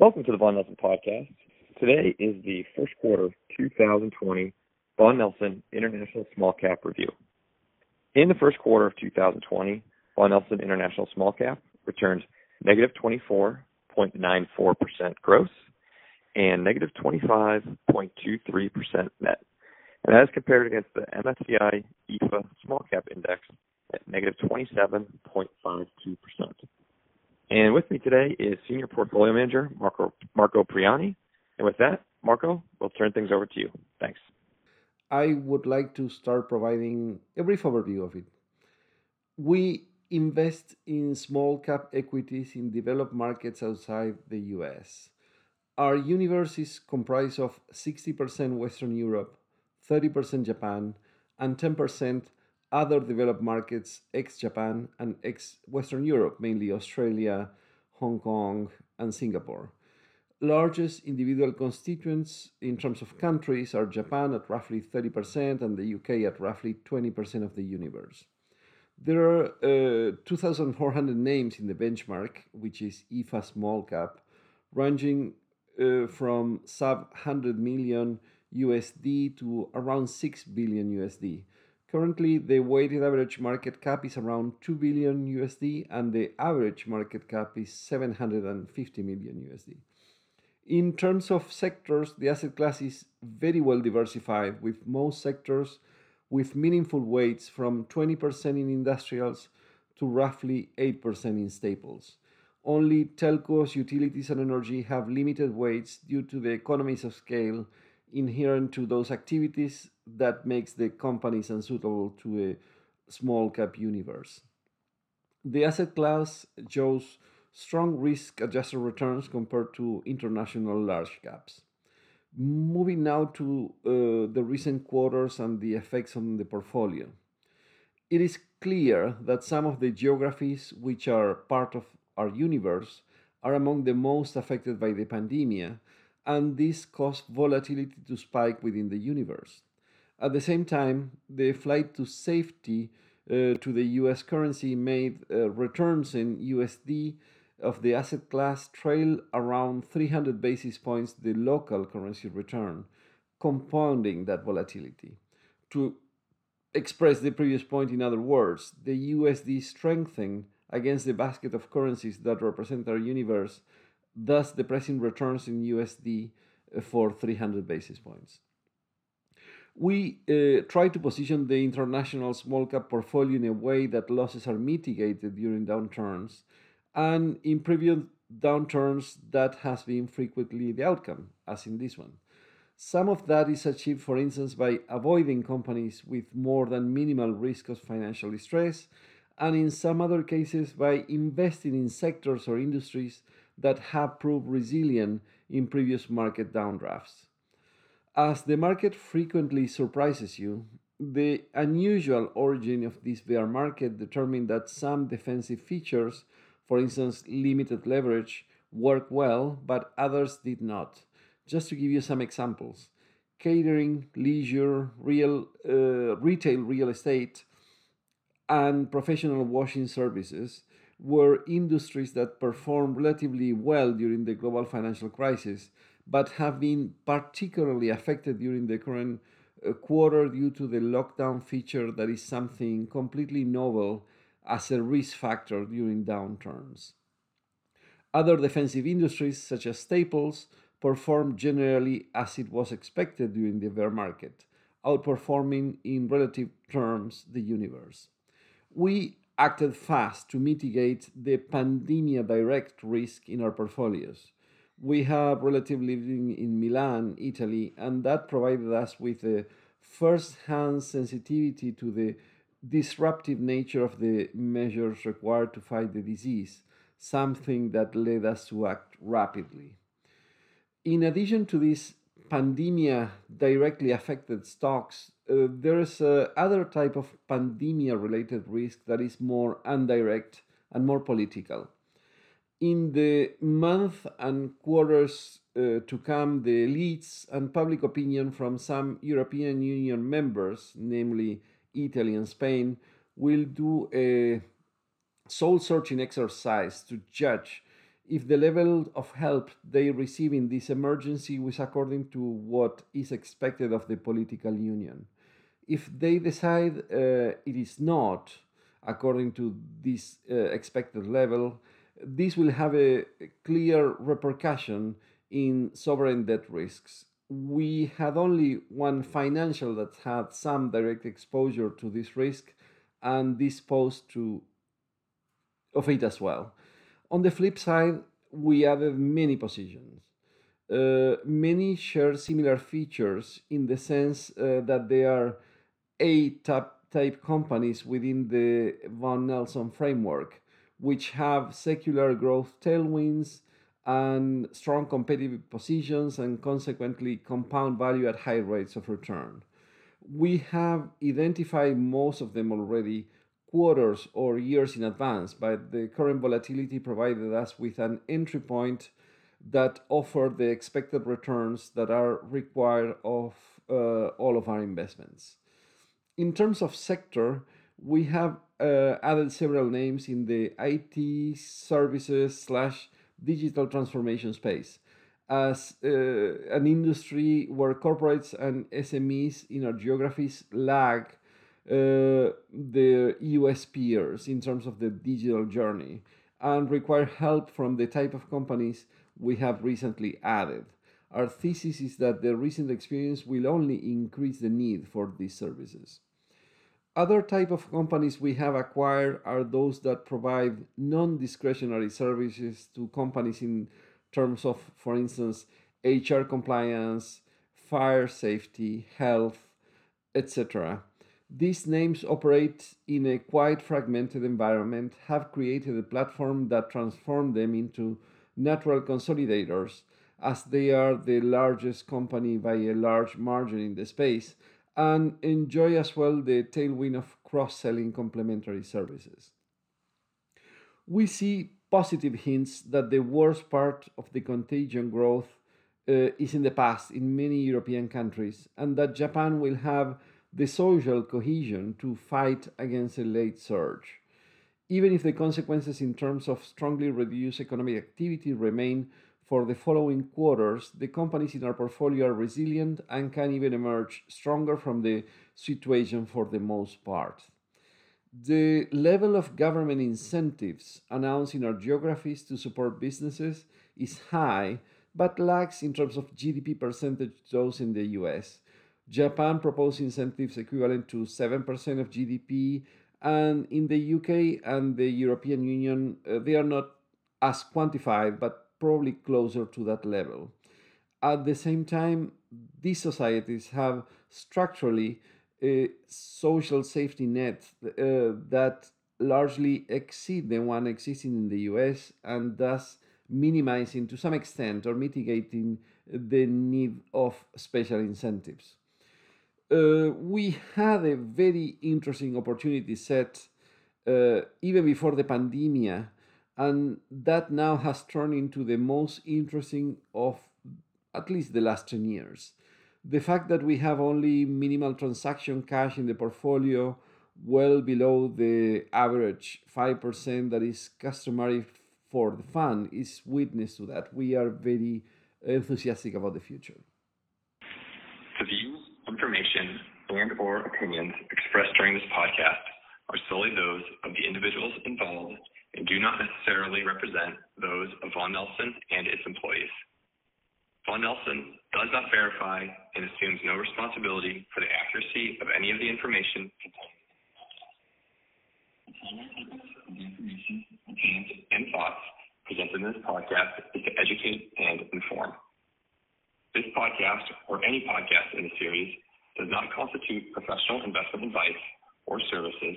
Welcome to the Vaughan Nelson Podcast. Today is the first quarter 2020 Vaughan Nelson International Small Cap Review. In the first quarter of 2020, Vaughan Nelson International Small Cap returned negative 24.94% gross and negative 25.23% net. And that is compared against the MSCI EAFE Small Cap Index at negative 27.52%. And with me today is Senior Portfolio Manager Marco, Marco Priani. And with that, Marco, we'll turn things over to you. Thanks. I would like to start providing a brief overview of it. We invest in small cap equities in developed markets outside the US. Our universe is comprised of 60% Western Europe, 30% Japan, and 10% other developed markets, ex Japan and ex Western Europe, mainly Australia, Hong Kong, and Singapore. Largest individual constituents in terms of countries are Japan at roughly 30% and the UK at roughly 20% of the universe. There are uh, 2,400 names in the benchmark, which is EAFE Small Cap, ranging uh, from sub 100 million USD to around 6 billion USD. Currently, the weighted average market cap is around 2 billion USD and the average market cap is 750 million USD. In terms of sectors, the asset class is very well diversified with most sectors with meaningful weights from 20% in industrials to roughly 8% in staples. Only telcos, utilities, and energy have limited weights due to the economies of scale inherent to those activities that makes the companies unsuitable to a small cap universe. The asset class shows strong risk adjusted returns compared to international large caps. Moving now to uh, the recent quarters and the effects on the portfolio. It is clear that some of the geographies which are part of our universe are among the most affected by the pandemic and this caused volatility to spike within the universe. At the same time, the flight to safety uh, to the US currency made uh, returns in USD of the asset class trail around 300 basis points the local currency return, compounding that volatility. To express the previous point in other words, the USD strengthened against the basket of currencies that represent our universe thus depressing returns in USD uh, for 300 basis points. We uh, try to position the international small cap portfolio in a way that losses are mitigated during downturns, and in previous downturns, that has been frequently the outcome, as in this one. Some of that is achieved, for instance, by avoiding companies with more than minimal risk of financial distress, and in some other cases, by investing in sectors or industries that have proved resilient in previous market downdrafts. As the market frequently surprises you, the unusual origin of this bear market determined that some defensive features, for instance, limited leverage, worked well, but others did not. Just to give you some examples catering, leisure, real, uh, retail real estate, and professional washing services were industries that performed relatively well during the global financial crisis, but have been particularly affected during the current uh, quarter due to the lockdown feature that is something completely novel as a risk factor during downturns. Other defensive industries, such as staples, performed generally as it was expected during the bear market, outperforming in relative terms the universe. We acted fast to mitigate the pandemia direct risk in our portfolios. We have relative living in Milan, Italy, and that provided us with a first hand sensitivity to the disruptive nature of the measures required to fight the disease, something that led us to act rapidly. In addition to this pandemia directly affected stocks, uh, there is a other type of pandemia related risk that is more indirect and more political. In the month and quarters uh, to come, the elites and public opinion from some European Union members, namely Italy and Spain, will do a soul searching exercise to judge if the level of help they receive in this emergency was according to what is expected of the political union. If they decide uh, it is not according to this uh, expected level, this will have a clear repercussion in sovereign debt risks. We had only one financial that had some direct exposure to this risk, and this posed to of it as well. On the flip side, we added many positions. Uh, many share similar features in the sense uh, that they are A type, type companies within the Vaughan Nelson framework, which have secular growth tailwinds and strong competitive positions and consequently compound value at high rates of return. We have identified most of them already quarters or years in advance, but the current volatility provided us with an entry point that offered the expected returns that are required of uh, all of our investments. In terms of sector, we have uh, added several names in the IT services slash digital transformation space as uh, an industry where corporates and SMEs in our geographies lag uh, the US peers in terms of the digital journey and require help from the type of companies we have recently added. Our thesis is that the recent experience will only increase the need for these services. Other type of companies we have acquired are those that provide non-discretionary services to companies in terms of, for instance, HR compliance, fire safety, health, etc. These names operate in a quite fragmented environment, have created a platform that transformed them into natural consolidators, as they are the largest company by a large margin in the space, and enjoy as well the tailwind of cross selling complementary services. We see positive hints that the worst part of the contagion growth uh, is in the past in many European countries, and that Japan will have the social cohesion to fight against a late surge. Even if the consequences in terms of strongly reduced economic activity remain for the following quarters, the companies in our portfolio are resilient and can even emerge stronger from the situation for the most part. The level of government incentives announced in our geographies to support businesses is high, but lacks in terms of GDP percentage those in the US. Japan proposed incentives equivalent to 7% of GDP, and in the UK and the European Union, uh, they are not as quantified, but probably closer to that level. At the same time, these societies have structurally a social safety net uh, that largely exceed the one existing in the US and thus minimizing to some extent or mitigating the need of special incentives uh, we had a very interesting opportunity set uh, even before the pandemic, and that now has turned into the most interesting of at least the last 10 years. The fact that we have only minimal transaction cash in the portfolio, well below the average 5% that is customary for the fund, is witness to that. We are very enthusiastic about the future. The views information, and or opinions expressed during this podcast are solely those of the individuals involved do not necessarily represent those of Vaughan Nelson and its employees. Vaughan Nelson does not verify and assumes no responsibility for the accuracy of any of the information and thoughts presented in this podcast is to educate and inform. This podcast, or any podcast in the series, does not constitute professional investment advice or services,